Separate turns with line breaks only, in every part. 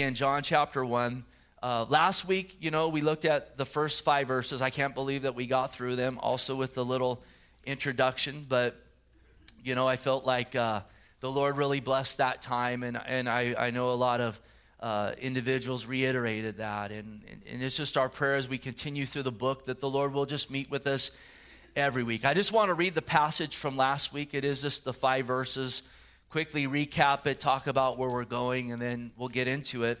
in John chapter 1. Uh, last week, you know, we looked at the first five verses. I can't believe that we got through them, also with the little introduction. But, you know, I felt like uh, the Lord really blessed that time. And, and I, I know a lot of uh, individuals reiterated that. And, and it's just our prayer as we continue through the book that the Lord will just meet with us every week. I just want to read the passage from last week. It is just the five verses quickly recap it, talk about where we're going, and then we'll get into it.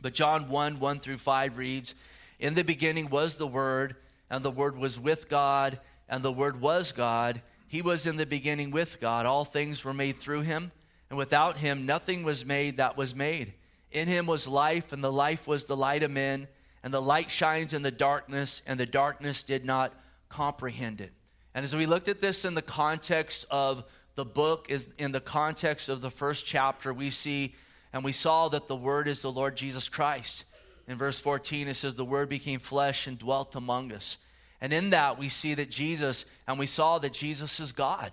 But John 1 1 through 5 reads In the beginning was the Word, and the Word was with God, and the Word was God. He was in the beginning with God. All things were made through him, and without him nothing was made that was made. In him was life, and the life was the light of men, and the light shines in the darkness, and the darkness did not comprehend it. And as we looked at this in the context of the book is in the context of the first chapter, we see and we saw that the Word is the Lord Jesus Christ. In verse 14, it says, The Word became flesh and dwelt among us. And in that, we see that Jesus, and we saw that Jesus is God.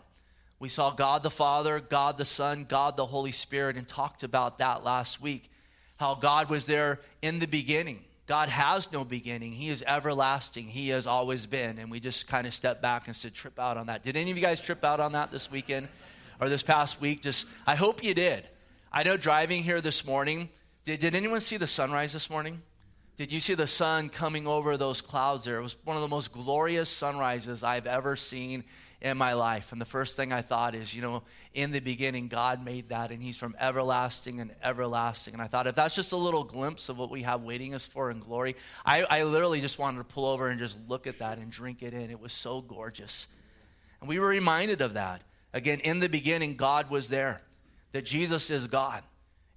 We saw God the Father, God the Son, God the Holy Spirit, and talked about that last week. How God was there in the beginning. God has no beginning. He is everlasting. He has always been. And we just kind of stepped back and said, trip out on that. Did any of you guys trip out on that this weekend or this past week? Just, I hope you did. I know driving here this morning, did, did anyone see the sunrise this morning? Did you see the sun coming over those clouds there? It was one of the most glorious sunrises I've ever seen in my life. And the first thing I thought is, you know, in the beginning, God made that, and He's from everlasting and everlasting. And I thought, if that's just a little glimpse of what we have waiting us for in glory, I, I literally just wanted to pull over and just look at that and drink it in. It was so gorgeous. And we were reminded of that. Again, in the beginning, God was there, that Jesus is God.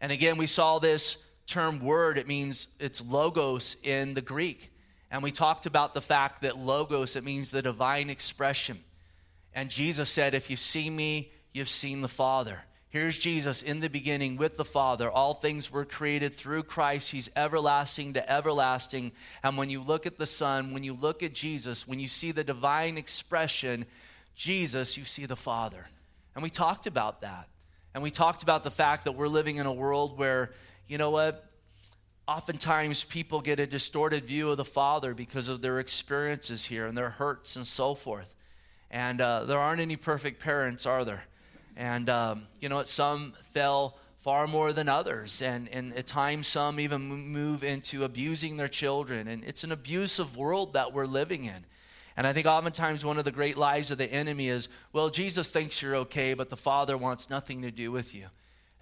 And again, we saw this term word, it means it's logos in the Greek. And we talked about the fact that logos, it means the divine expression. And Jesus said, If you see me, you've seen the Father. Here's Jesus in the beginning with the Father. All things were created through Christ. He's everlasting to everlasting. And when you look at the Son, when you look at Jesus, when you see the divine expression, Jesus, you see the Father. And we talked about that. And we talked about the fact that we're living in a world where, you know what? Oftentimes people get a distorted view of the Father because of their experiences here and their hurts and so forth. And uh, there aren't any perfect parents, are there? And, um, you know, some fell far more than others. And, and at times, some even move into abusing their children. And it's an abusive world that we're living in. And I think oftentimes one of the great lies of the enemy is, well, Jesus thinks you're okay, but the Father wants nothing to do with you.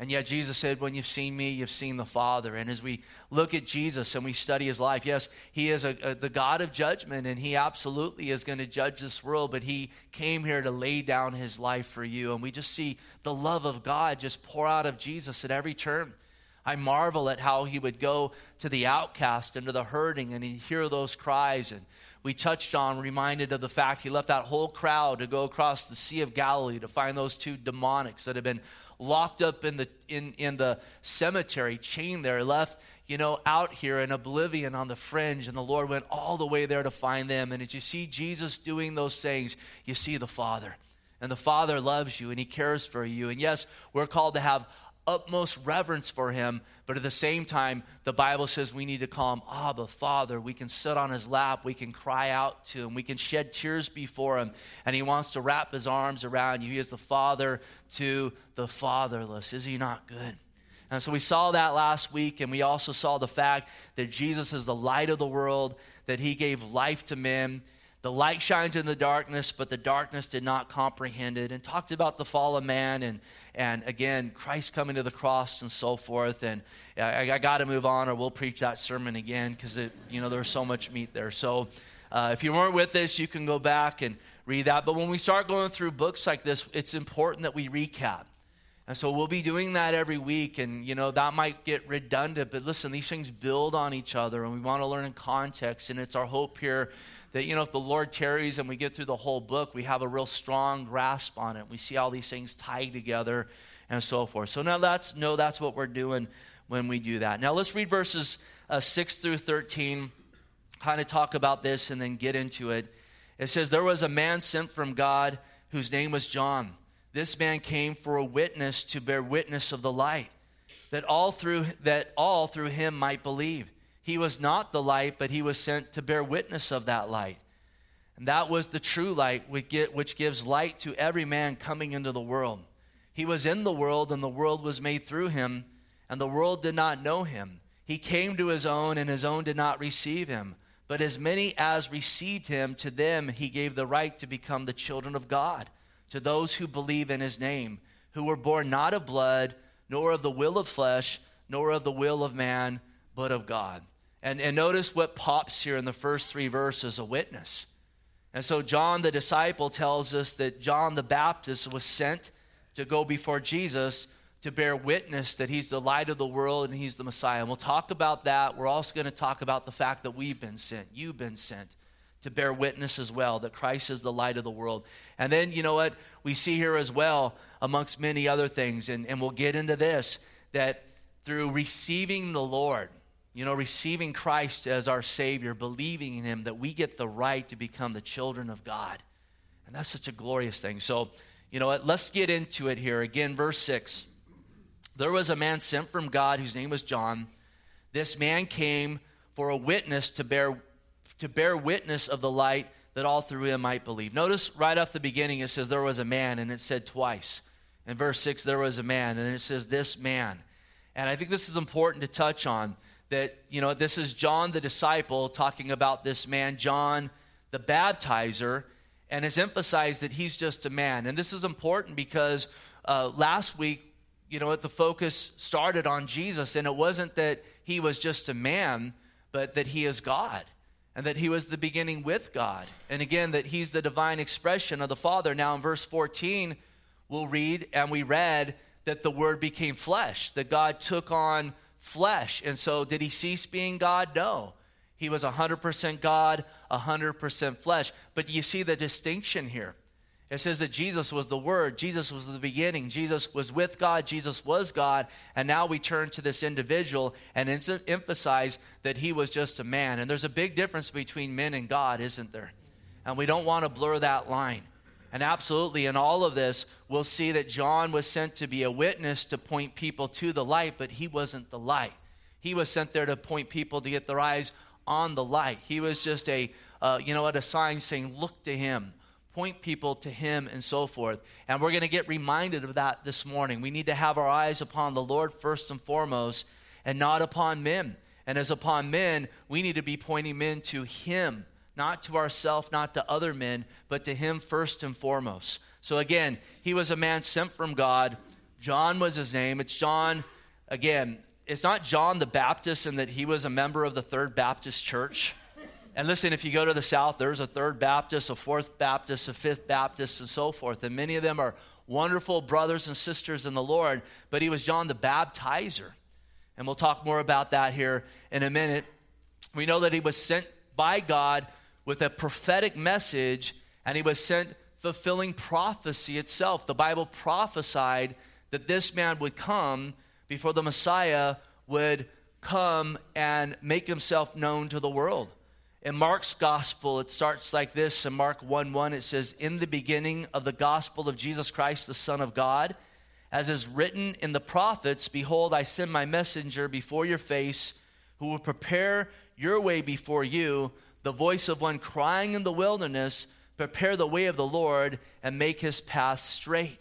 And yet Jesus said, When you've seen me, you've seen the Father. And as we look at Jesus and we study his life, yes, he is a, a, the God of judgment, and he absolutely is going to judge this world, but he came here to lay down his life for you. And we just see the love of God just pour out of Jesus at every turn. I marvel at how he would go to the outcast and to the hurting, and he'd hear those cries. And we touched on, reminded of the fact he left that whole crowd to go across the Sea of Galilee to find those two demonics that had been locked up in the, in, in the cemetery, chained there, left, you know, out here in oblivion on the fringe. And the Lord went all the way there to find them. And as you see Jesus doing those things, you see the Father. And the Father loves you and He cares for you. And yes, we're called to have utmost reverence for him, but at the same time, the Bible says we need to call him Abba, Father. We can sit on his lap, we can cry out to him, we can shed tears before him, and he wants to wrap his arms around you. He is the Father to the fatherless. Is he not good? And so we saw that last week, and we also saw the fact that Jesus is the light of the world, that he gave life to men. The light shines in the darkness, but the darkness did not comprehend it. And talked about the fall of man and and again, Christ coming to the cross and so forth. And I, I got to move on, or we'll preach that sermon again because you know there's so much meat there. So uh, if you weren't with us, you can go back and read that. But when we start going through books like this, it's important that we recap. And so we'll be doing that every week, and you know that might get redundant. But listen, these things build on each other, and we want to learn in context. And it's our hope here that, you know, if the Lord tarries and we get through the whole book, we have a real strong grasp on it. We see all these things tied together and so forth. So now that's, no, that's what we're doing when we do that. Now let's read verses uh, 6 through 13, kind of talk about this and then get into it. It says, There was a man sent from God whose name was John. This man came for a witness to bear witness of the light that all through that all through him might believe. He was not the light, but he was sent to bear witness of that light. And that was the true light which gives light to every man coming into the world. He was in the world, and the world was made through him, and the world did not know him. He came to his own, and his own did not receive him. But as many as received him, to them he gave the right to become the children of God, to those who believe in his name, who were born not of blood, nor of the will of flesh, nor of the will of man, but of God. And, and notice what pops here in the first three verses a witness. And so John the disciple tells us that John the Baptist was sent to go before Jesus to bear witness that he's the light of the world and he's the Messiah. And we'll talk about that. We're also going to talk about the fact that we've been sent, you've been sent to bear witness as well that Christ is the light of the world. And then, you know what, we see here as well, amongst many other things, and, and we'll get into this, that through receiving the Lord, you know, receiving Christ as our Savior, believing in Him, that we get the right to become the children of God. And that's such a glorious thing. So, you know what, let's get into it here. Again, verse 6. There was a man sent from God whose name was John. This man came for a witness to bear, to bear witness of the light that all through him might believe. Notice right off the beginning it says there was a man, and it said twice. In verse 6, there was a man, and it says this man. And I think this is important to touch on that, you know, this is John the disciple talking about this man, John the baptizer, and has emphasized that he's just a man. And this is important because uh, last week, you know, the focus started on Jesus, and it wasn't that he was just a man, but that he is God and that he was the beginning with God. And again, that he's the divine expression of the Father. Now, in verse 14, we'll read, and we read that the Word became flesh, that God took on flesh. And so, did he cease being God? No. He was 100% God, 100% flesh. But you see the distinction here. It says that Jesus was the Word, Jesus was the beginning, Jesus was with God, Jesus was God, and now we turn to this individual and emphasize that he was just a man. And there's a big difference between men and God, isn't there? And we don't want to blur that line. And absolutely, in all of this, we'll see that John was sent to be a witness to point people to the light, but he wasn't the light. He was sent there to point people to get their eyes on the light. He was just a, uh, you know what, a sign saying, look to him, point people to him, and so forth. And we're going to get reminded of that this morning. We need to have our eyes upon the Lord first and foremost, and not upon men. And as upon men, we need to be pointing men to him not to ourself, not to other men, but to him first and foremost. So again, he was a man sent from God. John was his name. It's John, again, it's not John the Baptist in that he was a member of the Third Baptist Church. And listen, if you go to the South, there's a Third Baptist, a Fourth Baptist, a Fifth Baptist, and so forth. And many of them are wonderful brothers and sisters in the Lord. But he was John the Baptizer. And we'll talk more about that here in a minute. We know that he was sent by God with a prophetic message, and he was sent fulfilling prophecy itself. The Bible prophesied that this man would come before the Messiah would come and make himself known to the world. In Mark's gospel, it starts like this in Mark 1 1, it says, In the beginning of the gospel of Jesus Christ, the Son of God, as is written in the prophets, Behold, I send my messenger before your face, who will prepare your way before you the voice of one crying in the wilderness, Prepare the way of the Lord and make his path straight.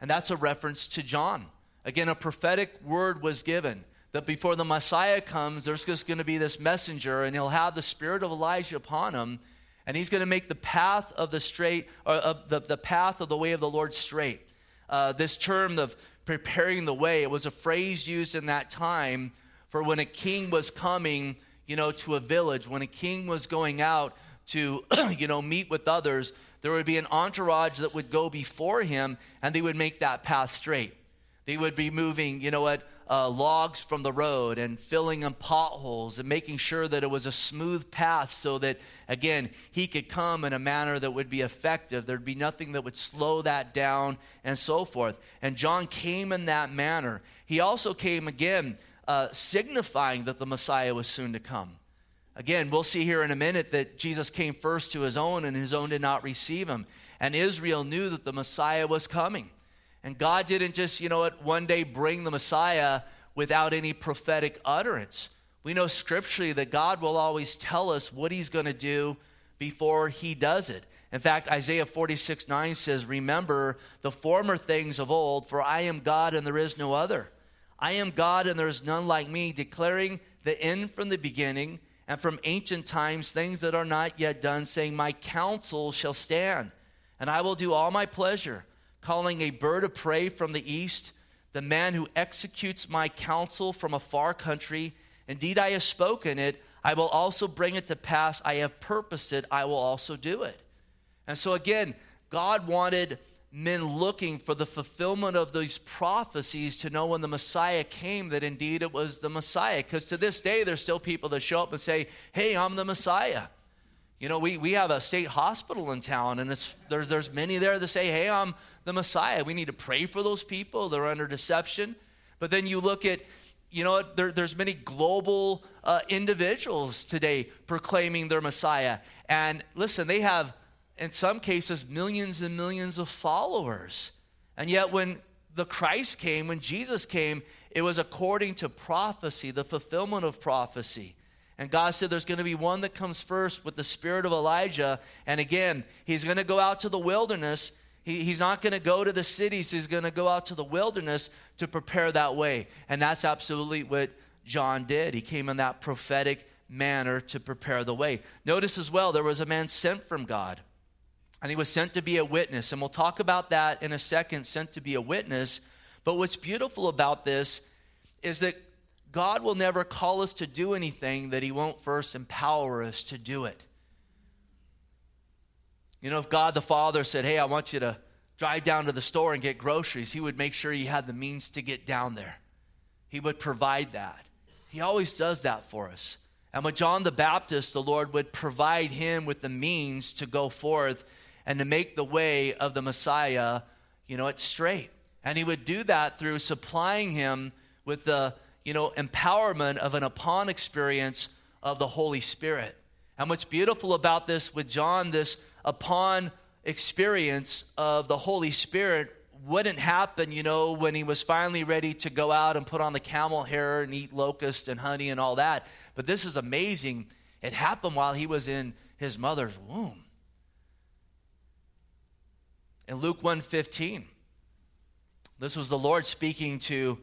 And that's a reference to John. Again, a prophetic word was given that before the Messiah comes, there's just going to be this messenger, and he'll have the spirit of Elijah upon him, and he's going to make the path of the straight, or of the, the path of the way of the Lord straight. Uh, this term of preparing the way, it was a phrase used in that time for when a king was coming you know, to a village, when a king was going out to, you know, meet with others, there would be an entourage that would go before him and they would make that path straight. They would be moving, you know what, uh, logs from the road and filling in potholes and making sure that it was a smooth path so that, again, he could come in a manner that would be effective. There'd be nothing that would slow that down and so forth. And John came in that manner. He also came again uh, signifying that the Messiah was soon to come. Again, we'll see here in a minute that Jesus came first to his own, and his own did not receive him. And Israel knew that the Messiah was coming. And God didn't just, you know what, one day bring the Messiah without any prophetic utterance. We know scripturally that God will always tell us what he's going to do before he does it. In fact, Isaiah 46 9 says, Remember the former things of old, for I am God and there is no other. I am God and there is none like me, declaring the end from the beginning and from ancient times things that are not yet done, saying, My counsel shall stand, and I will do all my pleasure, calling a bird of prey from the east, the man who executes my counsel from a far country. Indeed, I have spoken it. I will also bring it to pass. I have purposed it. I will also do it. And so, again, God wanted men looking for the fulfillment of these prophecies to know when the Messiah came that indeed it was the Messiah. Because to this day, there's still people that show up and say, Hey, I'm the Messiah. You know, we, we have a state hospital in town, and it's, there's, there's many there that say, Hey, I'm the Messiah. We need to pray for those people. They're under deception. But then you look at, you know, there, there's many global uh, individuals today proclaiming their Messiah. And listen, they have in some cases, millions and millions of followers. And yet, when the Christ came, when Jesus came, it was according to prophecy, the fulfillment of prophecy. And God said there's going to be one that comes first with the spirit of Elijah. And again, he's going to go out to the wilderness. He, he's not going to go to the cities, he's going to go out to the wilderness to prepare that way. And that's absolutely what John did. He came in that prophetic manner to prepare the way. Notice as well, there was a man sent from God. And he was sent to be a witness. And we'll talk about that in a second, sent to be a witness. But what's beautiful about this is that God will never call us to do anything that he won't first empower us to do it. You know, if God the Father said, Hey, I want you to drive down to the store and get groceries, he would make sure you had the means to get down there. He would provide that. He always does that for us. And with John the Baptist, the Lord would provide him with the means to go forth and to make the way of the Messiah, you know, it's straight. And he would do that through supplying him with the, you know, empowerment of an upon experience of the Holy Spirit. And what's beautiful about this with John, this upon experience of the Holy Spirit wouldn't happen, you know, when he was finally ready to go out and put on the camel hair and eat locust and honey and all that. But this is amazing. It happened while he was in his mother's womb in Luke 1:15. This was the Lord speaking to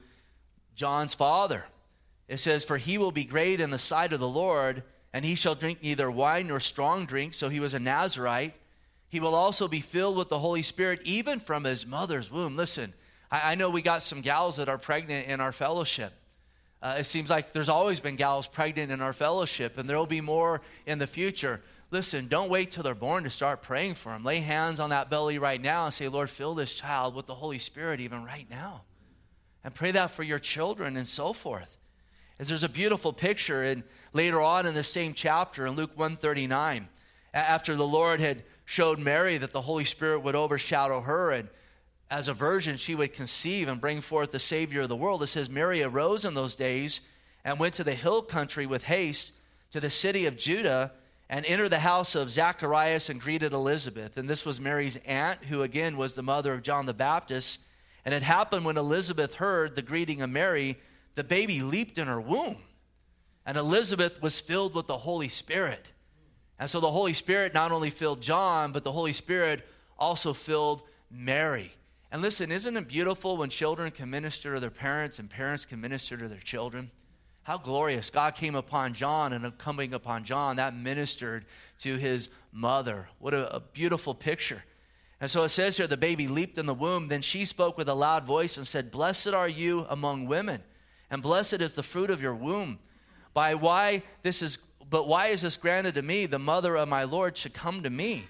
John's father. It says, For he will be great in the sight of the Lord, and he shall drink neither wine nor strong drink. So he was a Nazarite. He will also be filled with the Holy Spirit, even from his mother's womb. Listen, I, I know we got some gals that are pregnant in our fellowship. Uh, it seems like there's always been gals pregnant in our fellowship, and there will be more in the future. Listen, don't wait till they're born to start praying for them. Lay hands on that belly right now and say, Lord, fill this child with the Holy Spirit even right now. And pray that for your children and so forth. As there's a beautiful picture and later on in the same chapter in Luke 139, after the Lord had showed Mary that the Holy Spirit would overshadow her and as a virgin she would conceive and bring forth the Savior of the world. It says Mary arose in those days and went to the hill country with haste to the city of Judah and entered the house of Zacharias and greeted Elizabeth. And this was Mary's aunt, who again was the mother of John the Baptist. And it happened when Elizabeth heard the greeting of Mary, the baby leaped in her womb. And Elizabeth was filled with the Holy Spirit. And so the Holy Spirit not only filled John, but the Holy Spirit also filled Mary. And listen, isn't it beautiful when children can minister to their parents and parents can minister to their children? How glorious. God came upon John, and coming upon John, that ministered to his mother. What a, a beautiful picture. And so it says here the baby leaped in the womb. Then she spoke with a loud voice and said, Blessed are you among women, and blessed is the fruit of your womb. By why this is but why is this granted to me? The mother of my Lord should come to me.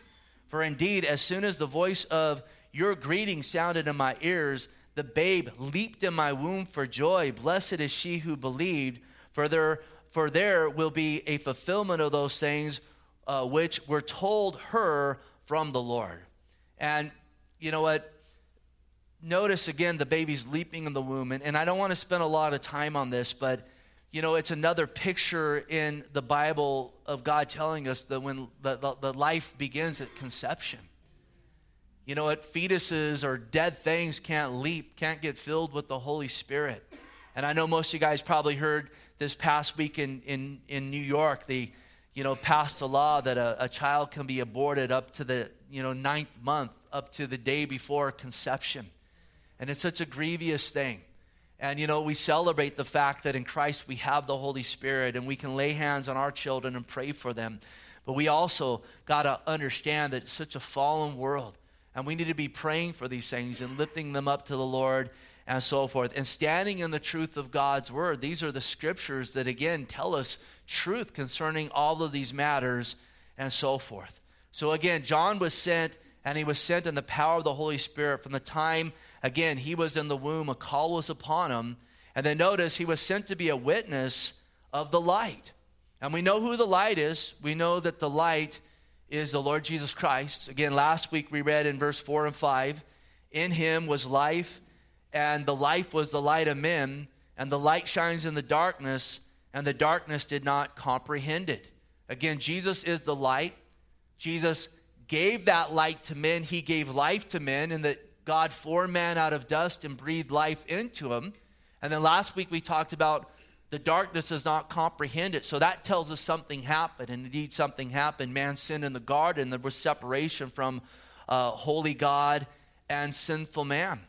For indeed, as soon as the voice of your greeting sounded in my ears, the babe leaped in my womb for joy. Blessed is she who believed, for there, for there will be a fulfillment of those things uh, which were told her from the Lord. And you know what? Notice again the baby's leaping in the womb. And, and I don't want to spend a lot of time on this, but you know, it's another picture in the Bible of God telling us that when the, the, the life begins at conception. You know what? Fetuses or dead things can't leap, can't get filled with the Holy Spirit. And I know most of you guys probably heard this past week in, in, in New York, they, you know, passed a law that a, a child can be aborted up to the, you know, ninth month, up to the day before conception. And it's such a grievous thing. And, you know, we celebrate the fact that in Christ we have the Holy Spirit and we can lay hands on our children and pray for them. But we also got to understand that it's such a fallen world. And we need to be praying for these things and lifting them up to the Lord and so forth. And standing in the truth of God's word. These are the scriptures that, again, tell us truth concerning all of these matters and so forth. So, again, John was sent, and he was sent in the power of the Holy Spirit from the time Again, he was in the womb, a call was upon him. And then notice he was sent to be a witness of the light. And we know who the light is. We know that the light is the Lord Jesus Christ. Again, last week we read in verse 4 and 5 In him was life, and the life was the light of men, and the light shines in the darkness, and the darkness did not comprehend it. Again, Jesus is the light. Jesus gave that light to men, he gave life to men, and that God formed man out of dust and breathed life into him. And then last week we talked about the darkness does not comprehend it. So that tells us something happened. And indeed, something happened. Man sinned in the garden. There was separation from uh, holy God and sinful man.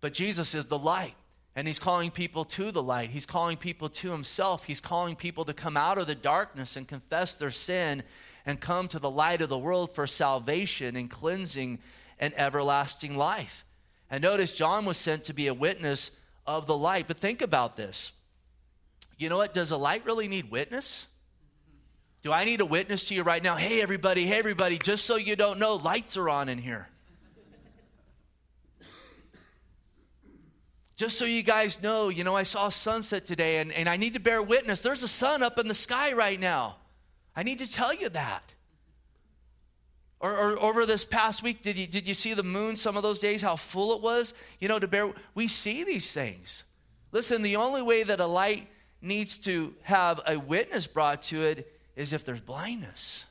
But Jesus is the light. And he's calling people to the light. He's calling people to himself. He's calling people to come out of the darkness and confess their sin and come to the light of the world for salvation and cleansing and everlasting life. And notice John was sent to be a witness of the light. But think about this. You know what? Does a light really need witness? Do I need a witness to you right now? Hey, everybody, hey, everybody, just so you don't know, lights are on in here. Just so you guys know, you know, I saw a sunset today and, and I need to bear witness. There's a sun up in the sky right now. I need to tell you that. Or, or, over this past week, did you, did you see the moon some of those days, how full it was? You know, to bear, we see these things. Listen, the only way that a light needs to have a witness brought to it is if there's blindness.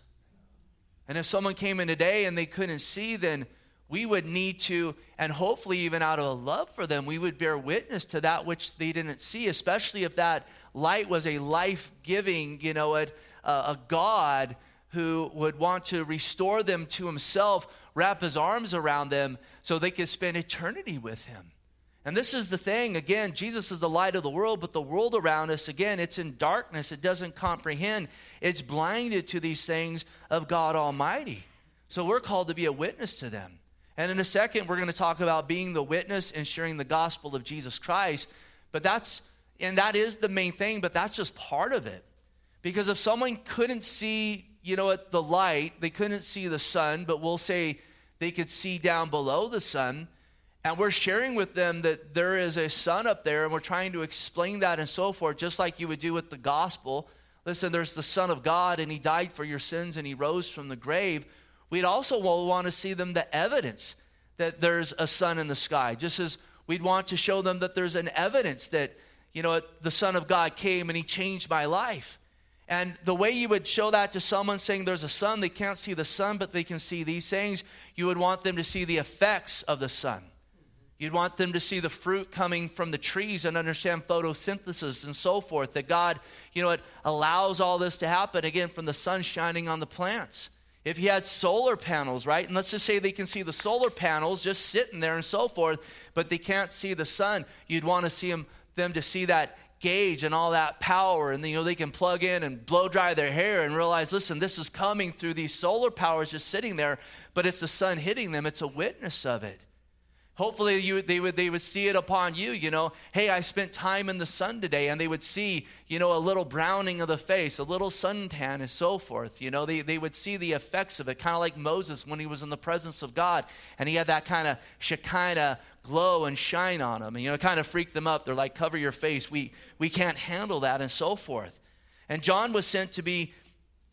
And if someone came in today and they couldn't see, then we would need to, and hopefully, even out of a love for them, we would bear witness to that which they didn't see, especially if that light was a life giving, you know, a, a God who would want to restore them to himself, wrap his arms around them so they could spend eternity with him. And this is the thing again, Jesus is the light of the world, but the world around us, again, it's in darkness. It doesn't comprehend, it's blinded to these things of God Almighty. So we're called to be a witness to them. And in a second, we're going to talk about being the witness and sharing the gospel of Jesus Christ. But that's, and that is the main thing, but that's just part of it. Because if someone couldn't see you know, at the light, they couldn't see the sun, but we'll say they could see down below the sun. And we're sharing with them that there is a sun up there, and we're trying to explain that and so forth, just like you would do with the gospel. Listen, there's the Son of God, and He died for your sins, and He rose from the grave. We'd also want to see them the evidence that there's a sun in the sky, just as we'd want to show them that there's an evidence that, you know, the Son of God came and He changed my life. And the way you would show that to someone saying there's a sun, they can't see the sun, but they can see these things, you would want them to see the effects of the sun. You'd want them to see the fruit coming from the trees and understand photosynthesis and so forth. That God, you know, it allows all this to happen again from the sun shining on the plants. If you had solar panels, right? And let's just say they can see the solar panels just sitting there and so forth, but they can't see the sun, you'd want to see them, them to see that gauge and all that power and you know they can plug in and blow dry their hair and realize listen this is coming through these solar powers just sitting there but it's the sun hitting them it's a witness of it hopefully you, they, would, they would see it upon you you know. Hey i spent time in the sun today and they would see you know a little browning of the face a little suntan and so forth you know. They, they would see the effects of it kind of like moses when he was in the presence of god and he had that kind of shekinah glow and shine on him and you know kind of freak them up. They're like cover your face. We we can't handle that and so forth. And john was sent to be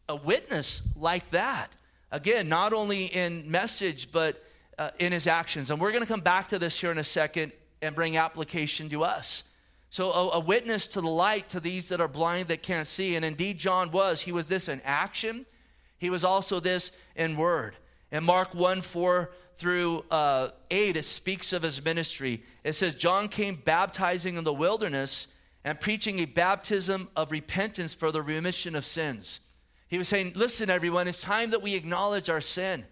a witness like that. Again not only in message but uh, in his actions and we're going to come back to this here in a second and bring application to us so a, a witness to the light to these that are blind that can't see and indeed john was he was this in action he was also this in word in mark 1 4 through uh, 8, it speaks of his ministry. It says, John came baptizing in the wilderness and preaching a baptism of repentance for the remission of sins. He was saying, Listen, everyone, it's time that we acknowledge our sin.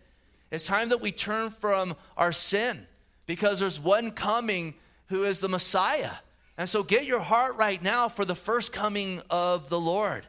It's time that we turn from our sin because there's one coming who is the Messiah. And so get your heart right now for the first coming of the Lord.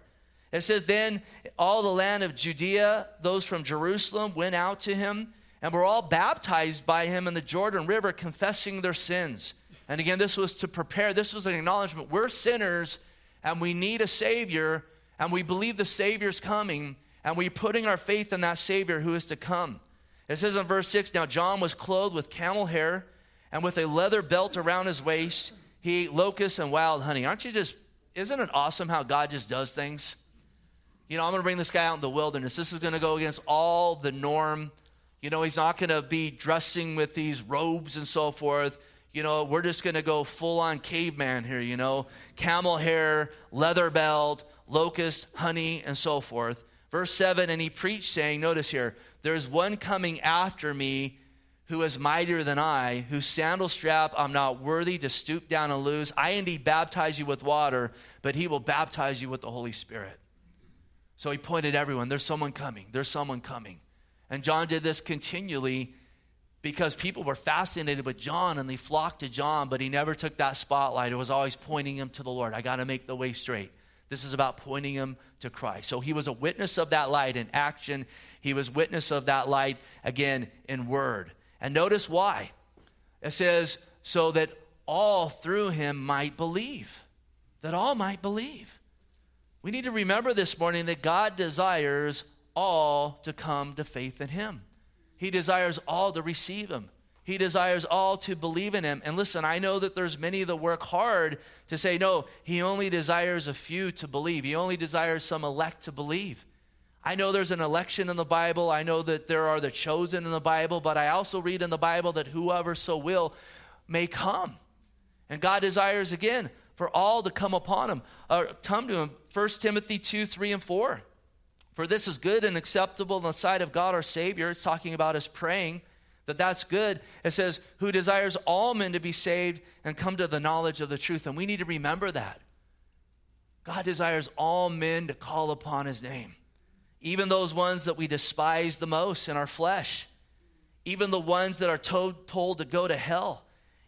It says, Then all the land of Judea, those from Jerusalem, went out to him and were all baptized by him in the Jordan River, confessing their sins. And again, this was to prepare, this was an acknowledgement. We're sinners and we need a Savior, and we believe the Savior's coming, and we're putting our faith in that Savior who is to come. It says in verse 6 Now John was clothed with camel hair and with a leather belt around his waist. He ate locusts and wild honey. Aren't you just, isn't it awesome how God just does things? You know, I'm going to bring this guy out in the wilderness. This is going to go against all the norm. You know, he's not going to be dressing with these robes and so forth you know, we're just going to go full on caveman here, you know, camel hair, leather belt, locust, honey, and so forth. Verse 7 And he preached, saying, Notice here, there's one coming after me who is mightier than I, whose sandal strap I'm not worthy to stoop down and loose. I indeed baptize you with water, but he will baptize you with the Holy Spirit. So he pointed everyone, there's someone coming, there's someone coming. And John did this continually because people were fascinated with John and they flocked to John, but he never took that spotlight. It was always pointing him to the Lord. I got to make the way straight. This is about pointing him to Christ. So he was a witness of that light in action. He was witness of that light again in word. And notice why. It says, so that all through him might believe. That all might believe. We need to remember this morning that God desires all to come to faith in him. He desires all to receive him. He desires all to believe in him. And listen, I know that there's many that work hard to say, no, he only desires a few to believe. He only desires some elect to believe. I know there's an election in the Bible. I know that there are the chosen in the Bible, but I also read in the Bible that whoever so will may come. And God desires again for all to come upon him, or come to him. 1 Timothy 2, 3, and 4. For this is good and acceptable in the sight of God our Savior. It's talking about us praying that that's good. It says, who desires all men to be saved and come to the knowledge of the truth. And we need to remember that. God desires all men to call upon his name, even those ones that we despise the most in our flesh, even the ones that are told, told to go to hell,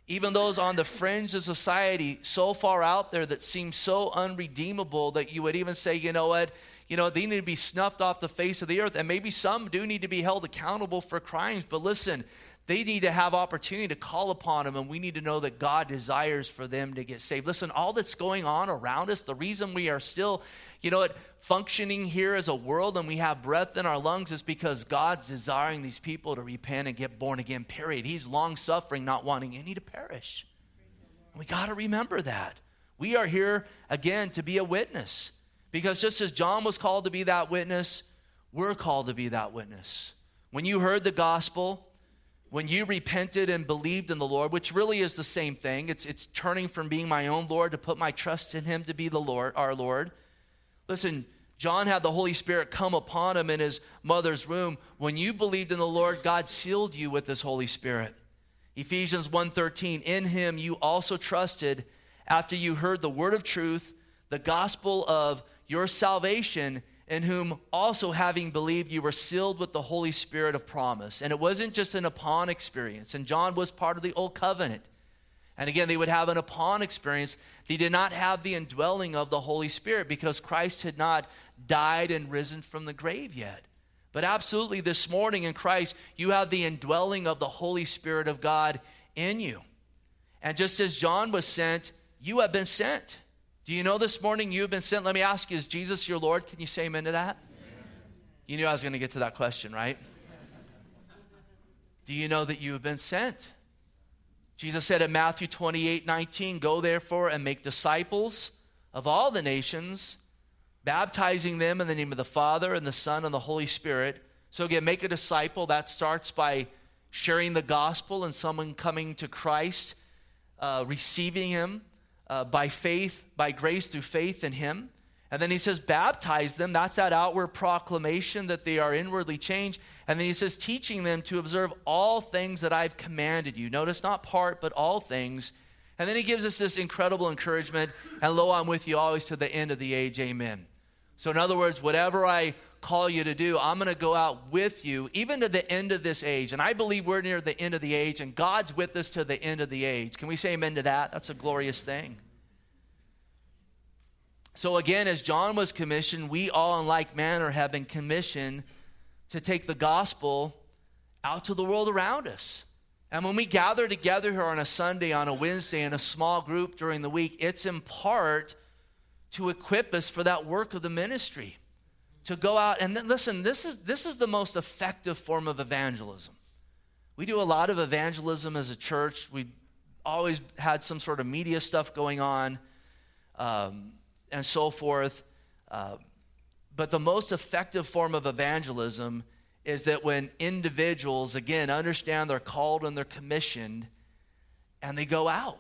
even those on the fringe of society so far out there that seem so unredeemable that you would even say, you know what? You know, they need to be snuffed off the face of the earth. And maybe some do need to be held accountable for crimes. But listen, they need to have opportunity to call upon him and we need to know that god desires for them to get saved. Listen all that's going on around us the reason we are still you know functioning here as a world and we have breath in our lungs is because god's desiring these people to repent and get born again period. He's long suffering not wanting any to perish. We got to remember that. We are here again to be a witness because just as John was called to be that witness, we're called to be that witness. When you heard the gospel, when you repented and believed in the Lord, which really is the same thing, it's, it's turning from being my own Lord to put my trust in Him to be the Lord, our Lord. Listen, John had the Holy Spirit come upon him in his mother's womb. When you believed in the Lord, God sealed you with His Holy Spirit. Ephesians 1:13, in him you also trusted after you heard the word of truth, the gospel of your salvation, in whom also having believed you were sealed with the Holy Spirit of promise. And it wasn't just an upon experience. And John was part of the old covenant. And again, they would have an upon experience. They did not have the indwelling of the Holy Spirit because Christ had not died and risen from the grave yet. But absolutely, this morning in Christ, you have the indwelling of the Holy Spirit of God in you. And just as John was sent, you have been sent. Do you know this morning you have been sent? Let me ask you, is Jesus your Lord? Can you say amen to that? You knew I was going to get to that question, right? Do you know that you have been sent? Jesus said in Matthew 28 19, Go therefore and make disciples of all the nations, baptizing them in the name of the Father and the Son and the Holy Spirit. So, again, make a disciple. That starts by sharing the gospel and someone coming to Christ, uh, receiving Him uh, by faith, by grace through faith in Him. And then he says, baptize them. That's that outward proclamation that they are inwardly changed. And then he says, teaching them to observe all things that I've commanded you. Notice not part, but all things. And then he gives us this incredible encouragement, and lo, I'm with you always to the end of the age. Amen. So, in other words, whatever I call you to do, I'm going to go out with you, even to the end of this age. And I believe we're near the end of the age, and God's with us to the end of the age. Can we say amen to that? That's a glorious thing. So, again, as John was commissioned, we all in like manner have been commissioned to take the gospel out to the world around us. And when we gather together here on a Sunday, on a Wednesday, in a small group during the week, it's in part to equip us for that work of the ministry. To go out and then, listen, this is, this is the most effective form of evangelism. We do a lot of evangelism as a church. We always had some sort of media stuff going on um, and so forth. Uh, but the most effective form of evangelism is that when individuals, again, understand they're called and they're commissioned, and they go out.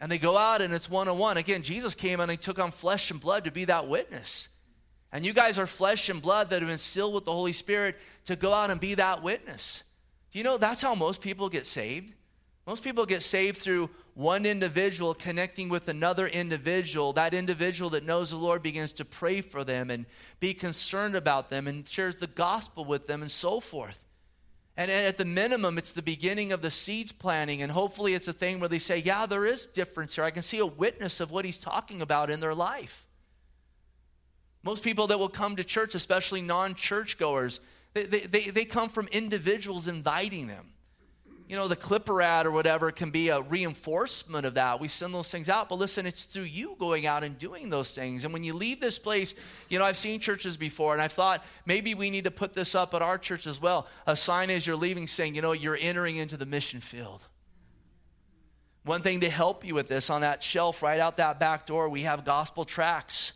And they go out and it's one on one. Again, Jesus came and he took on flesh and blood to be that witness. And you guys are flesh and blood that have been sealed with the Holy Spirit to go out and be that witness. Do you know that's how most people get saved? Most people get saved through one individual connecting with another individual, that individual that knows the Lord begins to pray for them and be concerned about them and shares the gospel with them and so forth. And at the minimum, it's the beginning of the seeds planting, and hopefully it's a thing where they say, Yeah, there is difference here. I can see a witness of what he's talking about in their life. Most people that will come to church, especially non churchgoers, they, they, they come from individuals inviting them you know, the clipper ad or whatever can be a reinforcement of that. We send those things out, but listen, it's through you going out and doing those things. And when you leave this place, you know, I've seen churches before, and I thought maybe we need to put this up at our church as well. A sign as you're leaving saying, you know, you're entering into the mission field. One thing to help you with this on that shelf right out that back door, we have gospel tracts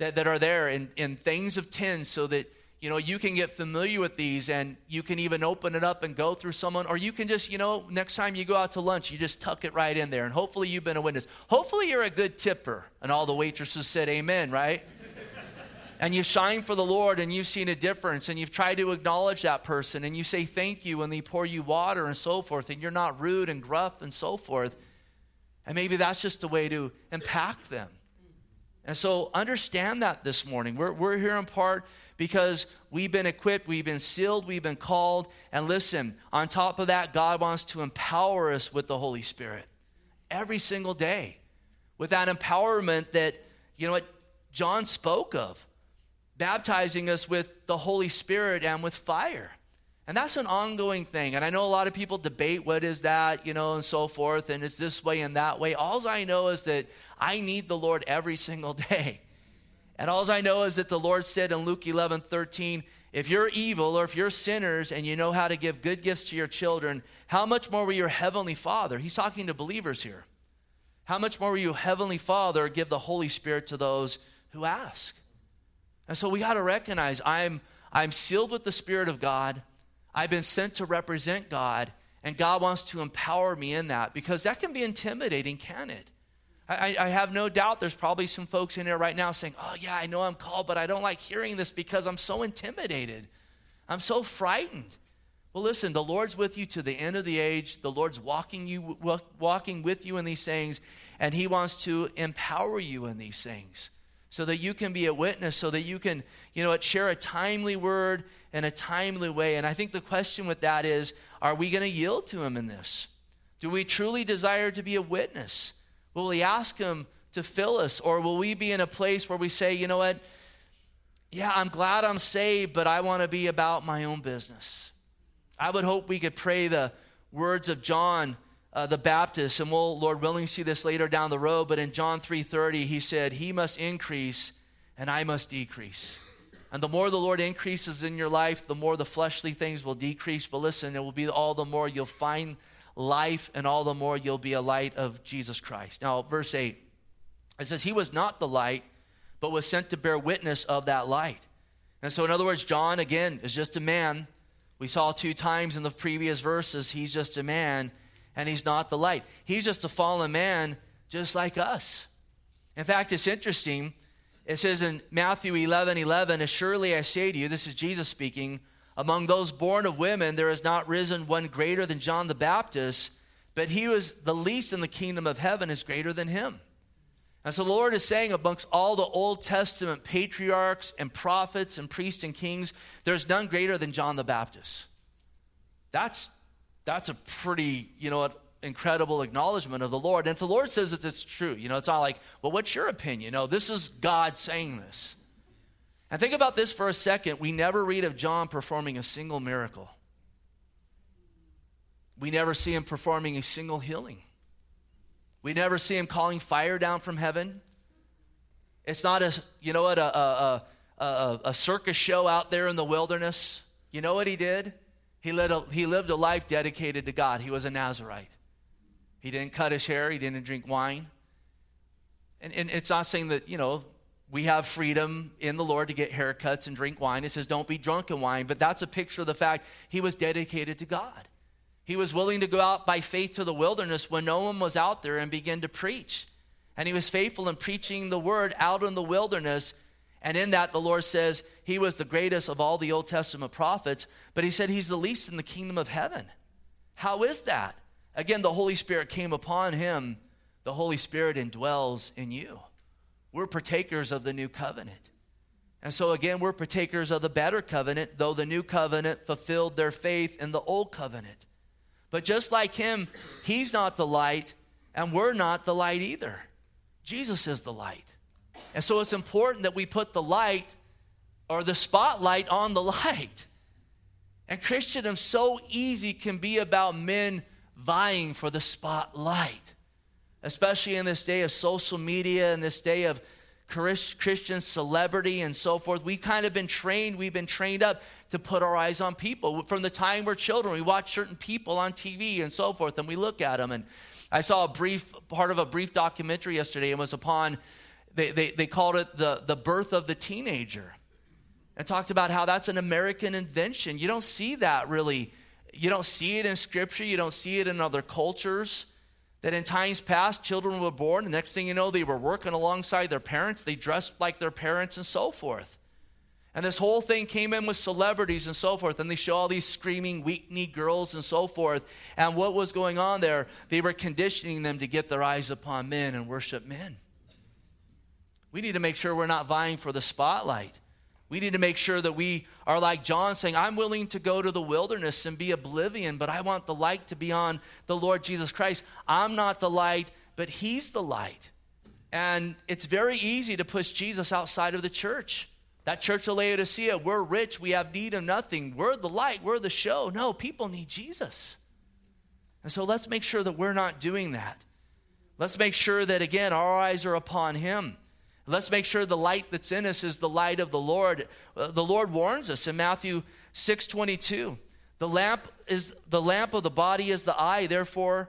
that, that are there in, in things of 10 so that you know, you can get familiar with these and you can even open it up and go through someone, or you can just, you know, next time you go out to lunch, you just tuck it right in there. And hopefully you've been a witness. Hopefully you're a good tipper. And all the waitresses said amen, right? and you shine for the Lord and you've seen a difference and you've tried to acknowledge that person and you say thank you and they pour you water and so forth and you're not rude and gruff and so forth. And maybe that's just a way to impact them. And so understand that this morning. We're, we're here in part because we've been equipped, we've been sealed, we've been called. And listen, on top of that, God wants to empower us with the Holy Spirit every single day with that empowerment that, you know what, John spoke of, baptizing us with the Holy Spirit and with fire. And that's an ongoing thing. And I know a lot of people debate what is that, you know, and so forth, and it's this way and that way. All I know is that I need the Lord every single day. And all I know is that the Lord said in Luke 11 13, if you're evil or if you're sinners and you know how to give good gifts to your children, how much more will your heavenly Father, he's talking to believers here, how much more will your heavenly Father give the Holy Spirit to those who ask? And so we got to recognize I'm, I'm sealed with the Spirit of God. I've been sent to represent God, and God wants to empower me in that because that can be intimidating, can it? I, I, have no doubt there's probably some folks in here right now saying, Oh, yeah, I know I'm called, but I don't like hearing this because I'm so intimidated. I'm so frightened. Well, listen, the Lord's with you to the end of the age. The Lord's walking, you, walking with you in these things, and He wants to empower you in these things so that you can be a witness, so that you can, you know, share a timely word in a timely way. And I think the question with that is are we going to yield to Him in this? Do we truly desire to be a witness? Will we ask Him to fill us? Or will we be in a place where we say, you know what? Yeah, I'm glad I'm saved, but I want to be about my own business. I would hope we could pray the words of John uh, the Baptist, and we'll, Lord willing, see this later down the road. But in John 3:30, he said, "He must increase, and I must decrease." And the more the Lord increases in your life, the more the fleshly things will decrease. But listen, it will be all the more you'll find life, and all the more you'll be a light of Jesus Christ. Now, verse 8, it says, He was not the light, but was sent to bear witness of that light. And so, in other words, John, again, is just a man. We saw two times in the previous verses, he's just a man, and he's not the light. He's just a fallen man, just like us. In fact, it's interesting. It says in Matthew 11 11, Surely I say to you, this is Jesus speaking, among those born of women, there has not risen one greater than John the Baptist, but he was the least in the kingdom of heaven is greater than him. And so the Lord is saying, amongst all the Old Testament patriarchs and prophets and priests and kings, there's none greater than John the Baptist. That's, that's a pretty, you know, incredible acknowledgement of the Lord. And if the Lord says that it's true, you know, it's not like, well, what's your opinion? No, this is God saying this. And think about this for a second. We never read of John performing a single miracle. We never see him performing a single healing. We never see him calling fire down from heaven. It's not a, you know what, a, a, a, a circus show out there in the wilderness. You know what he did? He, led a, he lived a life dedicated to God. He was a Nazarite. He didn't cut his hair, he didn't drink wine. And, and it's not saying that, you know, we have freedom in the Lord to get haircuts and drink wine. It says, don't be drunk in wine, but that's a picture of the fact he was dedicated to God. He was willing to go out by faith to the wilderness when no one was out there and begin to preach. And he was faithful in preaching the word out in the wilderness. And in that, the Lord says he was the greatest of all the Old Testament prophets, but he said he's the least in the kingdom of heaven. How is that? Again, the Holy Spirit came upon him. The Holy Spirit indwells in you. We're partakers of the new covenant. And so, again, we're partakers of the better covenant, though the new covenant fulfilled their faith in the old covenant. But just like him, he's not the light, and we're not the light either. Jesus is the light. And so it's important that we put the light or the spotlight on the light. And Christendom so easy can be about men vying for the spotlight, especially in this day of social media and this day of Christian celebrity and so forth. We've kind of been trained, we've been trained up to put our eyes on people. From the time we're children, we watch certain people on TV and so forth, and we look at them. And I saw a brief part of a brief documentary yesterday, and was upon, they, they, they called it the, the birth of the teenager. And talked about how that's an American invention. You don't see that really. You don't see it in scripture, you don't see it in other cultures. That in times past, children were born, and next thing you know, they were working alongside their parents, they dressed like their parents, and so forth. And this whole thing came in with celebrities and so forth, and they show all these screaming, weak kneed girls and so forth. And what was going on there? They were conditioning them to get their eyes upon men and worship men. We need to make sure we're not vying for the spotlight. We need to make sure that we are like John saying, I'm willing to go to the wilderness and be oblivion, but I want the light to be on the Lord Jesus Christ. I'm not the light, but He's the light. And it's very easy to push Jesus outside of the church. That church of Laodicea, we're rich, we have need of nothing. We're the light, we're the show. No, people need Jesus. And so let's make sure that we're not doing that. Let's make sure that, again, our eyes are upon Him. Let's make sure the light that's in us is the light of the Lord. Uh, the Lord warns us in Matthew 6 22. The lamp is the lamp of the body is the eye, therefore,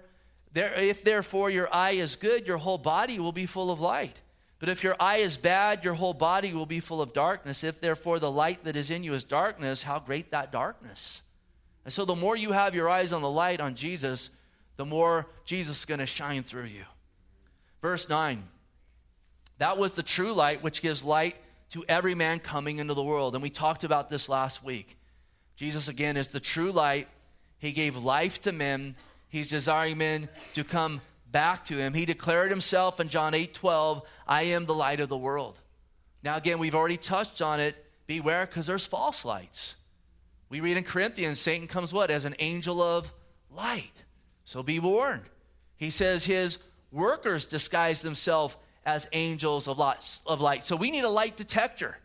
there, if therefore your eye is good, your whole body will be full of light. But if your eye is bad, your whole body will be full of darkness. If therefore the light that is in you is darkness, how great that darkness. And so the more you have your eyes on the light on Jesus, the more Jesus is going to shine through you. Verse 9. That was the true light which gives light to every man coming into the world. And we talked about this last week. Jesus, again, is the true light. He gave life to men. He's desiring men to come back to him. He declared himself in John 8 12, I am the light of the world. Now, again, we've already touched on it. Beware, because there's false lights. We read in Corinthians, Satan comes what? As an angel of light. So be warned. He says his workers disguise themselves as angels of light, of light. So we need a light detector.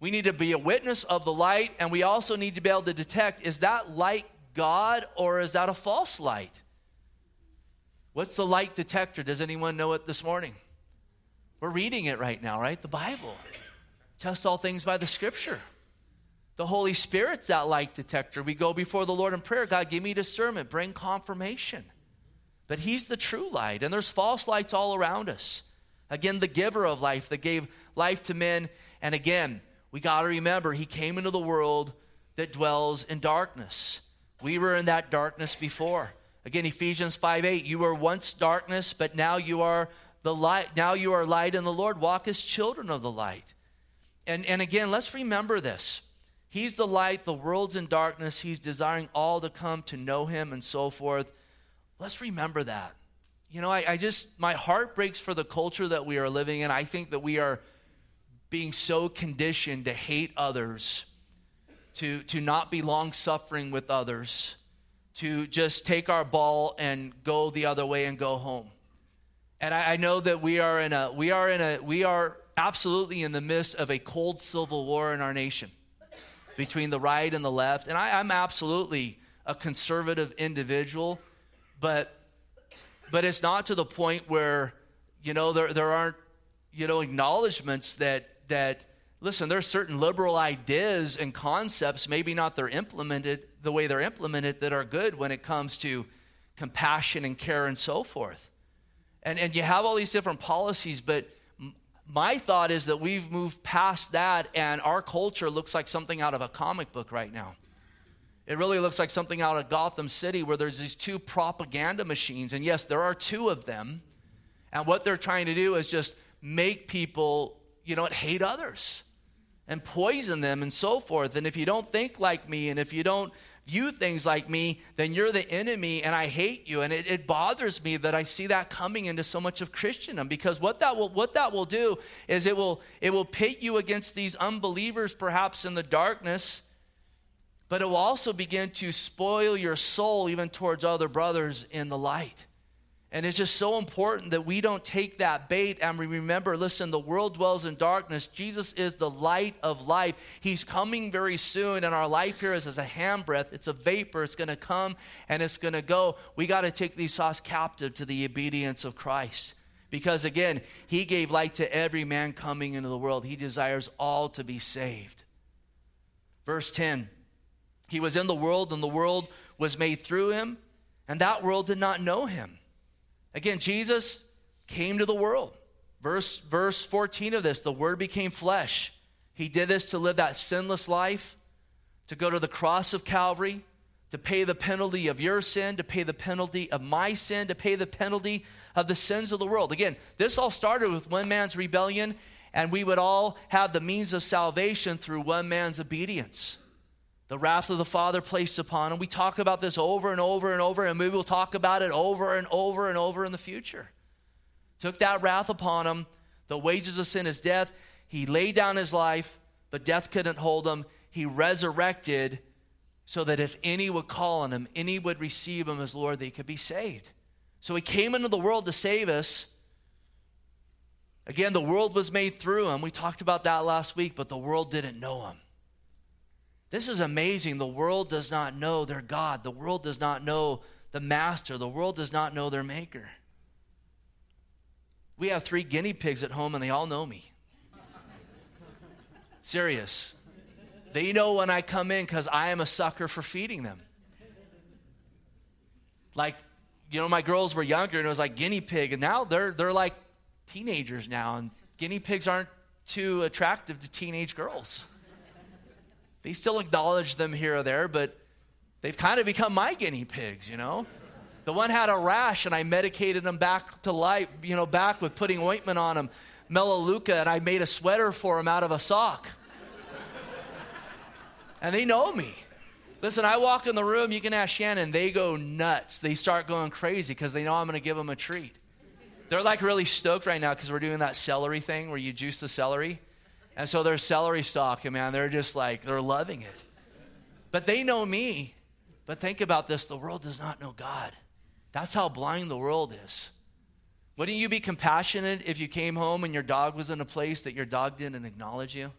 We need to be a witness of the light, and we also need to be able to detect is that light God or is that a false light? What's the light detector? Does anyone know it this morning? We're reading it right now, right? The Bible. Test all things by the scripture. The Holy Spirit's that light detector. We go before the Lord in prayer God, give me discernment, bring confirmation. But He's the true light, and there's false lights all around us. Again, the giver of life that gave life to men. And again, we got to remember, He came into the world that dwells in darkness. We were in that darkness before. Again, Ephesians 5 8, you were once darkness, but now you are the light. Now you are light in the Lord. Walk as children of the light. And, and again, let's remember this. He's the light, the world's in darkness. He's desiring all to come to know him and so forth. let's remember that. You know, I, I just, my heart breaks for the culture that we are living in. I think that we are being so conditioned to hate others, to, to not be long suffering with others, to just take our ball and go the other way and go home. And I, I know that we are in a, we are in a, we are absolutely in the midst of a cold civil war in our nation between the right and the left. And I, I'm absolutely a conservative individual, but but it's not to the point where you know there there aren't you know acknowledgments that that listen there's certain liberal ideas and concepts maybe not they're implemented the way they're implemented that are good when it comes to compassion and care and so forth. And and you have all these different policies but my thought is that we've moved past that and our culture looks like something out of a comic book right now it really looks like something out of Gotham City where there's these two propaganda machines. And yes, there are two of them. And what they're trying to do is just make people, you know, hate others and poison them and so forth. And if you don't think like me and if you don't view things like me, then you're the enemy and I hate you. And it, it, bothers me that I see that coming into so much of Christendom because what that will what that will do is it will it will pit you against these unbelievers perhaps in the darkness but it will also begin to spoil your soul even towards other brothers in the light. And it's just so important that we don't take that bait and we remember listen, the world dwells in darkness. Jesus is the light of life. He's coming very soon, and our life here is as a handbreadth. It's a vapor. It's going to come and it's going to go. We got to take these thoughts captive to the obedience of Christ. Because again, He gave light to every man coming into the world. He desires all to be saved. Verse 10 he was in the world, and the world was made through him, and that world did not know him. Again, Jesus came to the world. Verse, verse 14 of this the Word became flesh. He did this to live that sinless life, to go to the cross of Calvary, to pay the penalty of your sin, to pay the penalty of my sin, to pay the penalty of the sins of the world. Again, this all started with one man's rebellion, and we would all have the means of salvation through one man's obedience the wrath of the Father placed upon him. We talk about this over and over and over, and maybe we will talk about it over and over and over in the future. Took that wrath upon him. The wages of sin is death. He laid down his life, but death couldn't hold him. He resurrected so that if any would call on him, any would receive him as Lord, they could be saved. So he came into the world to save us. Again, the world was made through him. We talked about that last week, but the world didn't know him. This is amazing. The world does not know their God. The world does not know the master. The world does not know their maker. We have three guinea pigs at home and they all know me. Serious. They know when I come in because I am a sucker for feeding them. Like, you know, my girls were younger and it was like guinea pig, and now they're they're like teenagers now, and guinea pigs aren't too attractive to teenage girls. They still acknowledge them here or there, but they've kind of become my guinea pigs, you know? The one had a rash, and I medicated him back to life, you know, back with putting ointment on him, Melaleuca, and I made a sweater for him out of a sock. and they know me. Listen, I walk in the room, you can ask Shannon, they go nuts. They start going crazy because they know I'm going to give them a treat. They're like really stoked right now because we're doing that celery thing where you juice the celery. And so their celery stalk, and man, they're just like, they're loving it. But they know me. But think about this the world does not know God. That's how blind the world is. Wouldn't you be compassionate if you came home and your dog was in a place that your dog didn't acknowledge you?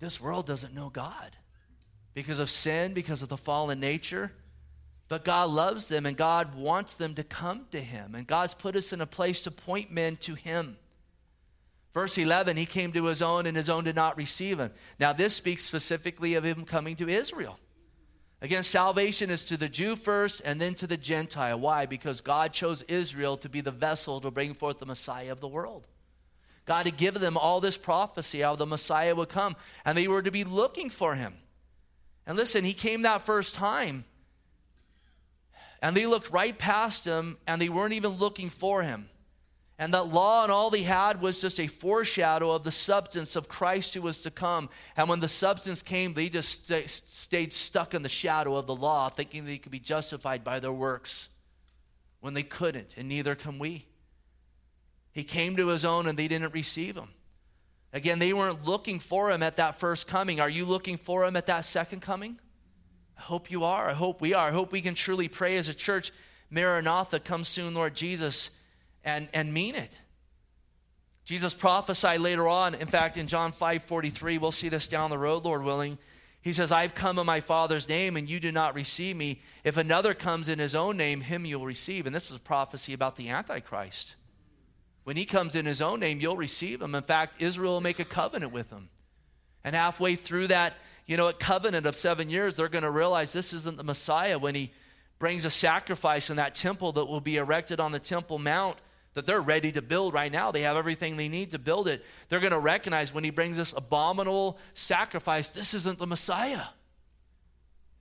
This world doesn't know God because of sin, because of the fallen nature. But God loves them and God wants them to come to Him. And God's put us in a place to point men to Him. Verse 11, he came to his own, and his own did not receive him. Now, this speaks specifically of him coming to Israel. Again, salvation is to the Jew first and then to the Gentile. Why? Because God chose Israel to be the vessel to bring forth the Messiah of the world. God had given them all this prophecy how the Messiah would come, and they were to be looking for him. And listen, he came that first time, and they looked right past him, and they weren't even looking for him. And that law and all he had was just a foreshadow of the substance of Christ who was to come. And when the substance came, they just st- stayed stuck in the shadow of the law, thinking they could be justified by their works when they couldn't, and neither can we. He came to his own and they didn't receive him. Again, they weren't looking for him at that first coming. Are you looking for him at that second coming? I hope you are. I hope we are. I hope we can truly pray as a church, Maranatha, come soon, Lord Jesus and, and mean it. Jesus prophesied later on, in fact, in John 5 43, we'll see this down the road, Lord willing. He says, I've come in my Father's name, and you do not receive me. If another comes in his own name, him you'll receive. And this is a prophecy about the Antichrist. When he comes in his own name, you'll receive him. In fact, Israel will make a covenant with him. And halfway through that, you know, a covenant of seven years, they're going to realize this isn't the Messiah when he brings a sacrifice in that temple that will be erected on the Temple Mount that they're ready to build right now. They have everything they need to build it. They're going to recognize when he brings this abominable sacrifice, this isn't the Messiah.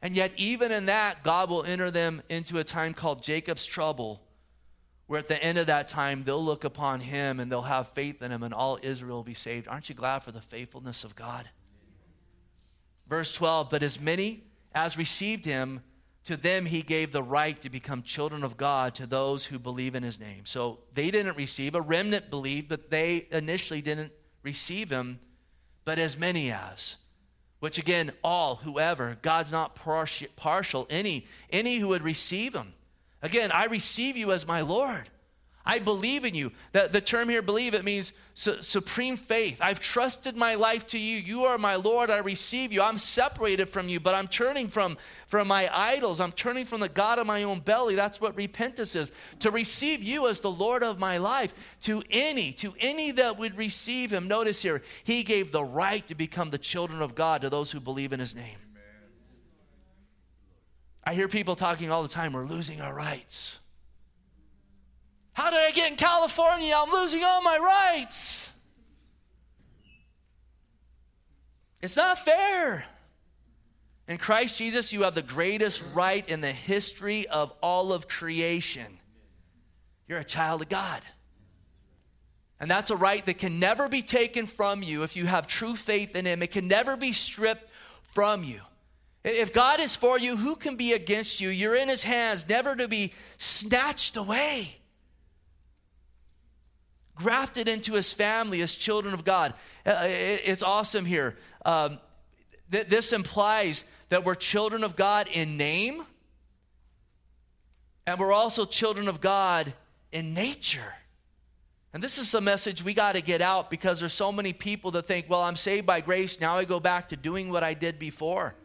And yet, even in that, God will enter them into a time called Jacob's trouble, where at the end of that time, they'll look upon him and they'll have faith in him, and all Israel will be saved. Aren't you glad for the faithfulness of God? Verse 12, but as many as received him, to them he gave the right to become children of God to those who believe in his name. So they didn't receive, a remnant believed, but they initially didn't receive him, but as many as. Which again, all, whoever, God's not partial, any, any who would receive him. Again, I receive you as my Lord. I believe in you. The, the term here, believe, it means su- supreme faith. I've trusted my life to you. You are my Lord. I receive you. I'm separated from you, but I'm turning from, from my idols. I'm turning from the God of my own belly. That's what repentance is. To receive you as the Lord of my life. To any, to any that would receive him. Notice here, he gave the right to become the children of God to those who believe in his name. I hear people talking all the time, we're losing our rights. How did I get in California? I'm losing all my rights. It's not fair. In Christ Jesus, you have the greatest right in the history of all of creation. You're a child of God. And that's a right that can never be taken from you if you have true faith in Him. It can never be stripped from you. If God is for you, who can be against you? You're in His hands, never to be snatched away grafted into his family as children of God. Uh, it's awesome here. Um, th- this implies that we're children of God in name, and we're also children of God in nature. And this is a message we got to get out because there's so many people that think, well, I'm saved by grace. Now I go back to doing what I did before.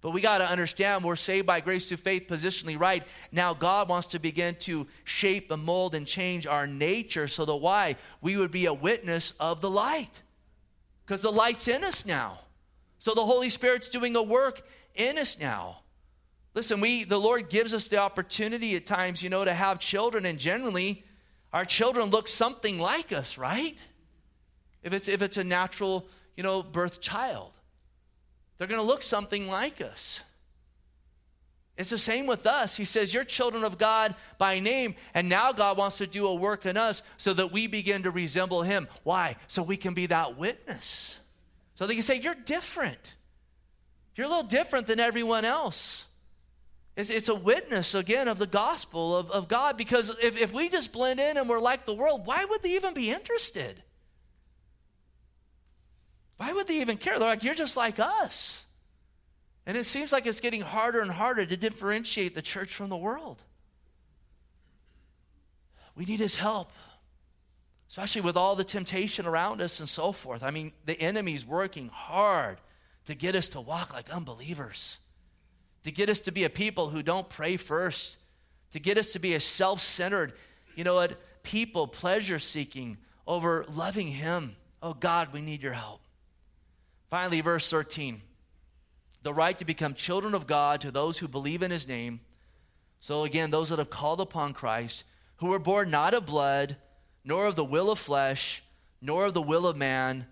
But we got to understand we're saved by grace through faith, positionally right. Now God wants to begin to shape and mold and change our nature so that why? We would be a witness of the light. Because the light's in us now. So the Holy Spirit's doing a work in us now. Listen, we the Lord gives us the opportunity at times, you know, to have children, and generally our children look something like us, right? If it's if it's a natural, you know, birth child. They're going to look something like us. It's the same with us. He says, You're children of God by name, and now God wants to do a work in us so that we begin to resemble Him. Why? So we can be that witness. So they can say, You're different. You're a little different than everyone else. It's, it's a witness, again, of the gospel of, of God because if, if we just blend in and we're like the world, why would they even be interested? Why would they even care? They're like, you're just like us. And it seems like it's getting harder and harder to differentiate the church from the world. We need his help, especially with all the temptation around us and so forth. I mean, the enemy's working hard to get us to walk like unbelievers, to get us to be a people who don't pray first, to get us to be a self centered, you know what, people pleasure seeking over loving him. Oh God, we need your help. Finally, verse 13 the right to become children of God to those who believe in his name. So, again, those that have called upon Christ, who were born not of blood, nor of the will of flesh, nor of the will of man,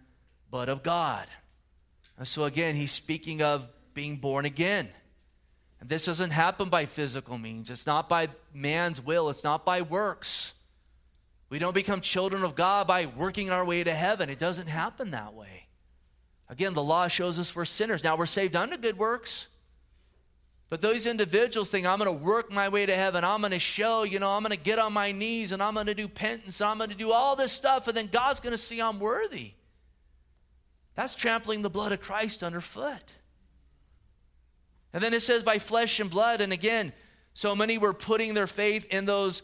but of God. And so, again, he's speaking of being born again. And this doesn't happen by physical means, it's not by man's will, it's not by works. We don't become children of God by working our way to heaven. It doesn't happen that way. Again, the law shows us we're sinners. Now we're saved unto good works. But those individuals think, I'm going to work my way to heaven. I'm going to show, you know, I'm going to get on my knees and I'm going to do penance. I'm going to do all this stuff, and then God's going to see I'm worthy. That's trampling the blood of Christ underfoot. And then it says, by flesh and blood. And again, so many were putting their faith in those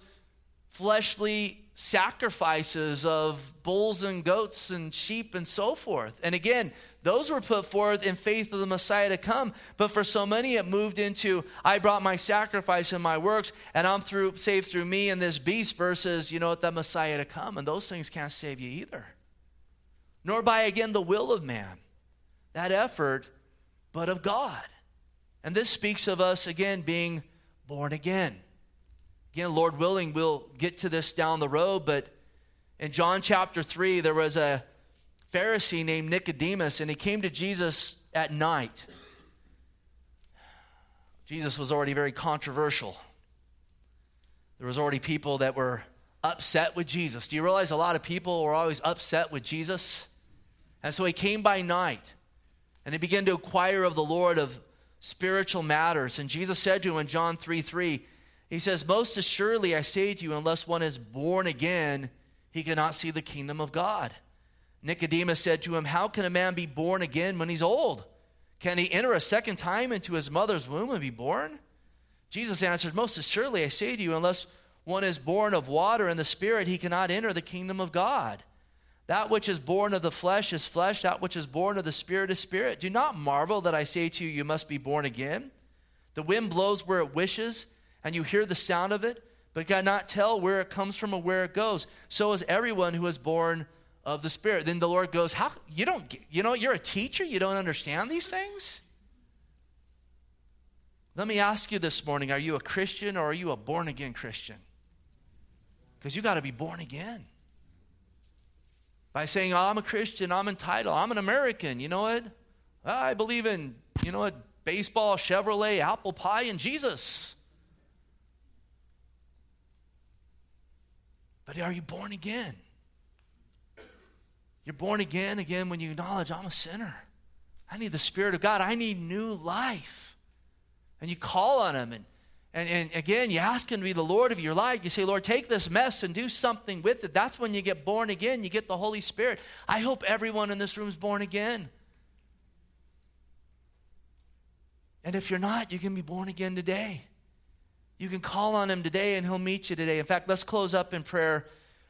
fleshly sacrifices of bulls and goats and sheep and so forth. And again, those were put forth in faith of the Messiah to come. But for so many, it moved into I brought my sacrifice and my works, and I'm through saved through me and this beast versus, you know what, the Messiah to come. And those things can't save you either. Nor by again the will of man, that effort, but of God. And this speaks of us again being born again. Again, Lord willing, we'll get to this down the road, but in John chapter 3, there was a Pharisee named Nicodemus, and he came to Jesus at night. Jesus was already very controversial. There was already people that were upset with Jesus. Do you realize a lot of people were always upset with Jesus? And so he came by night and he began to inquire of the Lord of spiritual matters. And Jesus said to him in John 3 3, He says, Most assuredly I say to you, unless one is born again, he cannot see the kingdom of God. Nicodemus said to him, How can a man be born again when he's old? Can he enter a second time into his mother's womb and be born? Jesus answered, Most assuredly, I say to you, unless one is born of water and the Spirit, he cannot enter the kingdom of God. That which is born of the flesh is flesh, that which is born of the Spirit is spirit. Do not marvel that I say to you, You must be born again. The wind blows where it wishes, and you hear the sound of it, but cannot tell where it comes from or where it goes. So is everyone who is born of the Spirit. Then the Lord goes, How you don't you know, you're a teacher, you don't understand these things? Let me ask you this morning, are you a Christian or are you a born again Christian? Because you got to be born again. By saying, oh, I'm a Christian, I'm entitled, I'm an American, you know what? I believe in, you know what, baseball, Chevrolet, apple pie, and Jesus. But are you born again? You're born again, again, when you acknowledge I'm a sinner. I need the Spirit of God. I need new life. And you call on Him. And, and, and again, you ask Him to be the Lord of your life. You say, Lord, take this mess and do something with it. That's when you get born again. You get the Holy Spirit. I hope everyone in this room is born again. And if you're not, you can be born again today. You can call on Him today and He'll meet you today. In fact, let's close up in prayer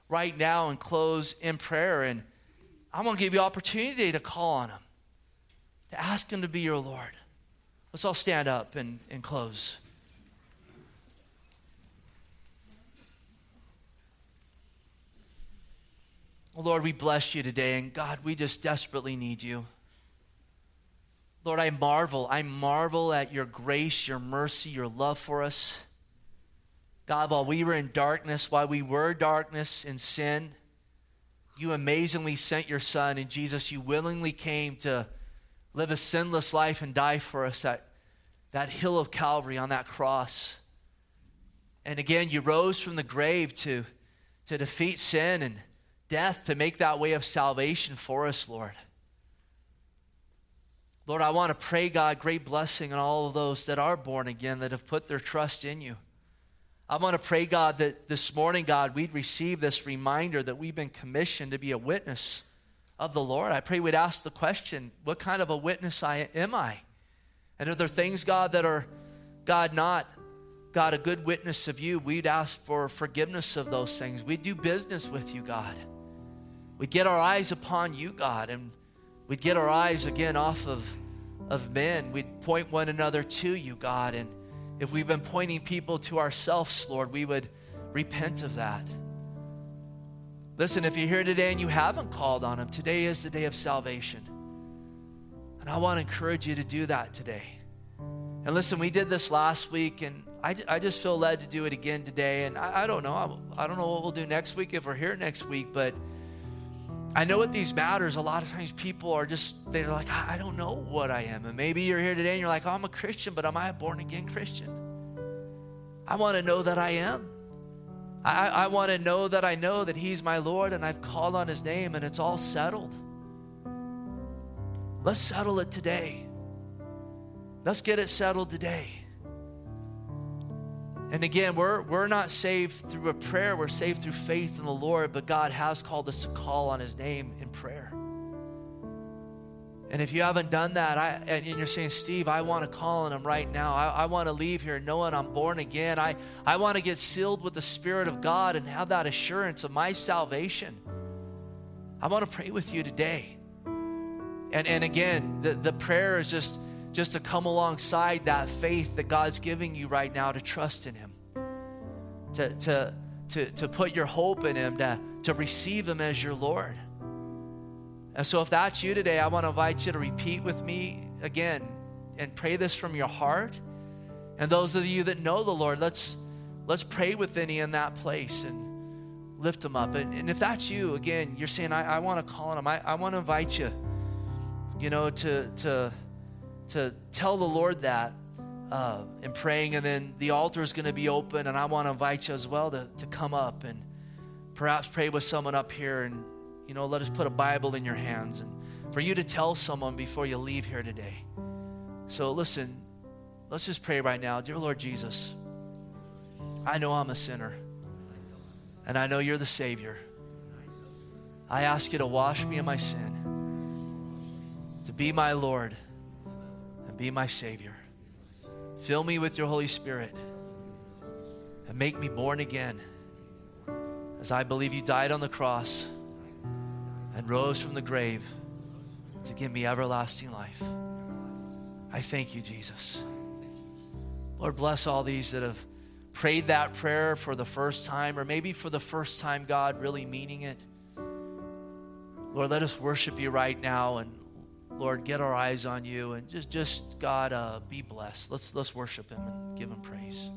right now and close in prayer. And I'm going to give you opportunity to call on him, to ask him to be your Lord. Let's all stand up and, and close. Lord, we bless you today, and God, we just desperately need you. Lord, I marvel. I marvel at your grace, your mercy, your love for us. God, while we were in darkness, while we were darkness and sin, you amazingly sent your son, and Jesus, you willingly came to live a sinless life and die for us at that hill of Calvary on that cross. And again, you rose from the grave to, to defeat sin and death, to make that way of salvation for us, Lord. Lord, I want to pray, God, great blessing on all of those that are born again, that have put their trust in you. I want to pray, God, that this morning, God, we'd receive this reminder that we've been commissioned to be a witness of the Lord. I pray we'd ask the question, what kind of a witness I, am I? And are there things, God, that are, God, not, God, a good witness of you? We'd ask for forgiveness of those things. We'd do business with you, God. We'd get our eyes upon you, God, and we'd get our eyes again off of, of men. We'd point one another to you, God, and if we've been pointing people to ourselves, Lord, we would repent of that. Listen, if you're here today and you haven't called on Him, today is the day of salvation. And I want to encourage you to do that today. And listen, we did this last week, and I, I just feel led to do it again today. And I, I don't know. I, I don't know what we'll do next week if we're here next week, but I know with these matters, a lot of times people are just, they're like, I don't know what I am. And maybe you're here today and you're like, oh, I'm a Christian, but am I a born again Christian? I want to know that I am. I, I want to know that I know that He's my Lord and I've called on His name and it's all settled. Let's settle it today. Let's get it settled today. And again, we're, we're not saved through a prayer, we're saved through faith in the Lord, but God has called us to call on His name in prayer. And if you haven't done that, I, and you're saying, Steve, I want to call on him right now. I, I want to leave here knowing I'm born again. I, I want to get sealed with the Spirit of God and have that assurance of my salvation. I want to pray with you today. And, and again, the, the prayer is just, just to come alongside that faith that God's giving you right now to trust in Him, to, to, to, to put your hope in Him, to, to receive Him as your Lord. And so, if that's you today, I want to invite you to repeat with me again and pray this from your heart. And those of you that know the Lord, let's let's pray with any in that place and lift them up. And, and if that's you, again, you're saying, I, I want to call on him. I, I want to invite you, you know, to to to tell the Lord that uh, in praying, and then the altar is going to be open, and I want to invite you as well to to come up and perhaps pray with someone up here and you know, let us put a Bible in your hands and for you to tell someone before you leave here today. So listen, let's just pray right now. Dear Lord Jesus, I know I'm a sinner and I know you're the Savior. I ask you to wash me of my sin, to be my Lord and be my Savior. Fill me with your Holy Spirit and make me born again as I believe you died on the cross and rose from the grave to give me everlasting life. I thank you, Jesus. Lord, bless all these that have prayed that prayer for the first time, or maybe for the first time, God, really meaning it. Lord, let us worship you right now and Lord, get our eyes on you and just, just God, uh, be blessed. Let's let's worship Him and give Him praise.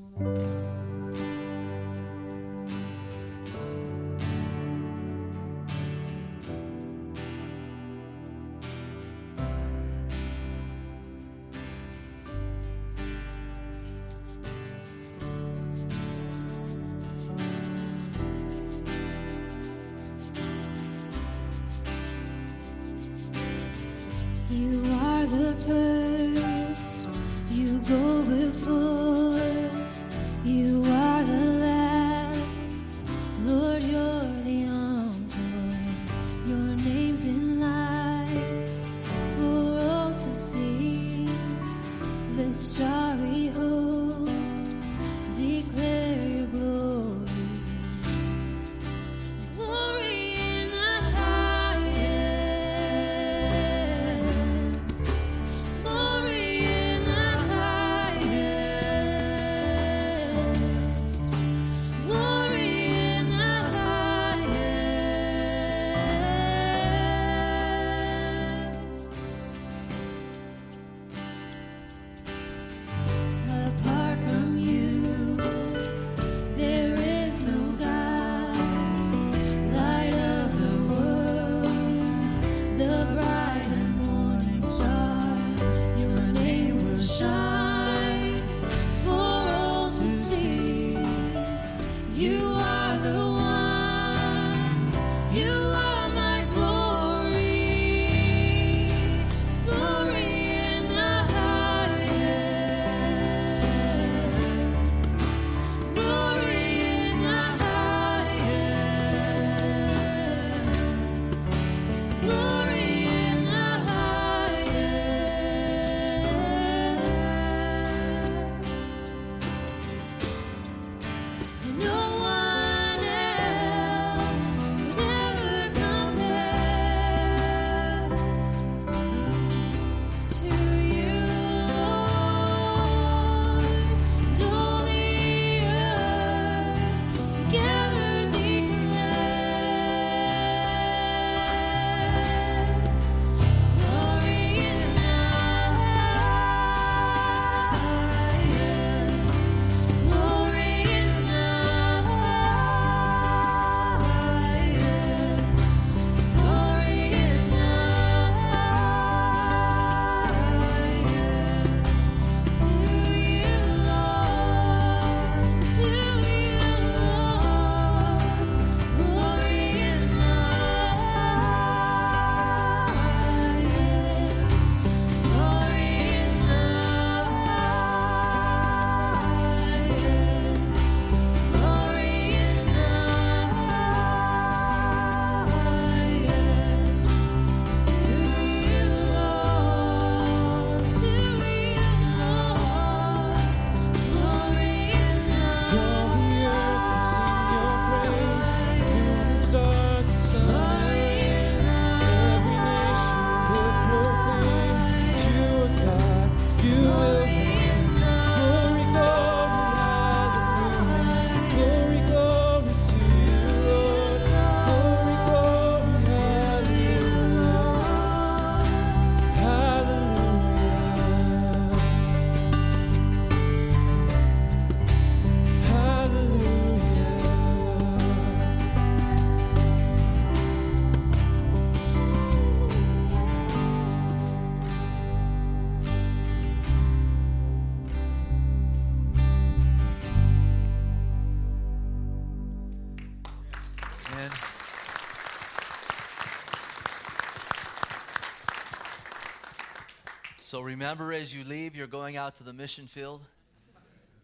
So remember as you leave, you're going out to the mission field.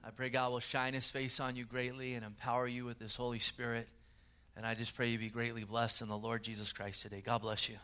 I pray God will shine his face on you greatly and empower you with this Holy Spirit. And I just pray you be greatly blessed in the Lord Jesus Christ today. God bless you.